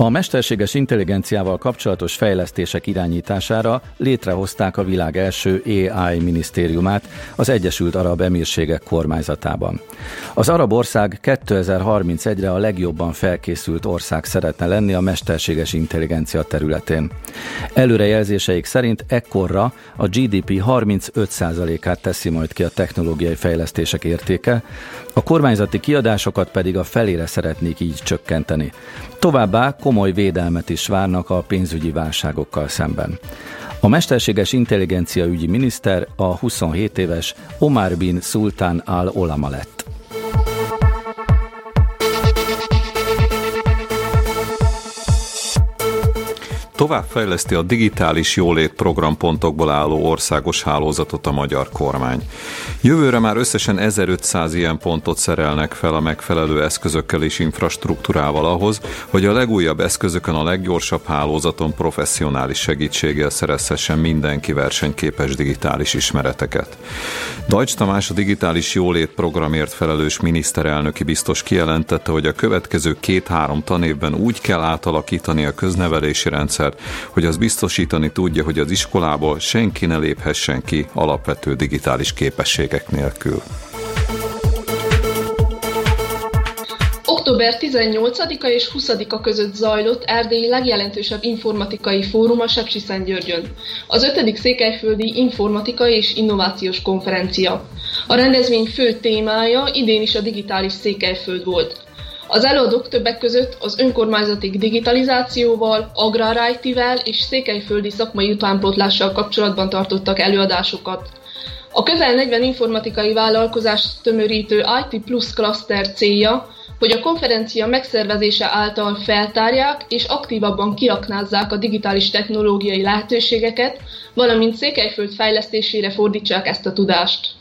A mesterséges intelligenciával kapcsolatos fejlesztések irányítására létrehozták a világ első AI minisztériumát az Egyesült Arab Emírségek kormányzatában. Az arab ország 2031-re a legjobban felkészült ország szeretne lenni a mesterséges intelligencia területén. Előrejelzéseik szerint ekkorra a GDP 35%-át teszi majd ki a technológiai fejlesztések értéke, a kormányzati kiadásokat pedig a felére szeretnék így csökkenteni. Továbbá komoly védelmet is várnak a pénzügyi válságokkal szemben. A mesterséges intelligencia ügyi miniszter a 27 éves Omar bin Sultan al-Olama lett. Továbbfejleszti a digitális jólét programpontokból álló országos hálózatot a magyar kormány. Jövőre már összesen 1500 ilyen pontot szerelnek fel a megfelelő eszközökkel és infrastruktúrával ahhoz, hogy a legújabb eszközökön a leggyorsabb hálózaton professzionális segítséggel szerezhessen mindenki versenyképes digitális ismereteket. Dajcs Tamás a digitális jólét programért felelős miniszterelnöki biztos kijelentette, hogy a következő két-három tanévben úgy kell átalakítani a köznevelési rendszer, rendszert, hogy az biztosítani tudja, hogy az iskolából senki ne léphessen ki alapvető digitális képességek nélkül. Október 18-a és 20-a között zajlott Erdély legjelentősebb informatikai fórum a Sepsiszentgyörgyön, az 5. Székelyföldi Informatikai és Innovációs Konferencia. A rendezvény fő témája idén is a digitális Székelyföld volt. Az előadók többek között az önkormányzati digitalizációval, agrár IT-vel és székelyföldi szakmai utánpótlással kapcsolatban tartottak előadásokat. A közel 40 informatikai vállalkozást tömörítő IT Plus Cluster célja, hogy a konferencia megszervezése által feltárják és aktívabban kiaknázzák a digitális technológiai lehetőségeket, valamint Székelyföld fejlesztésére fordítsák ezt a tudást.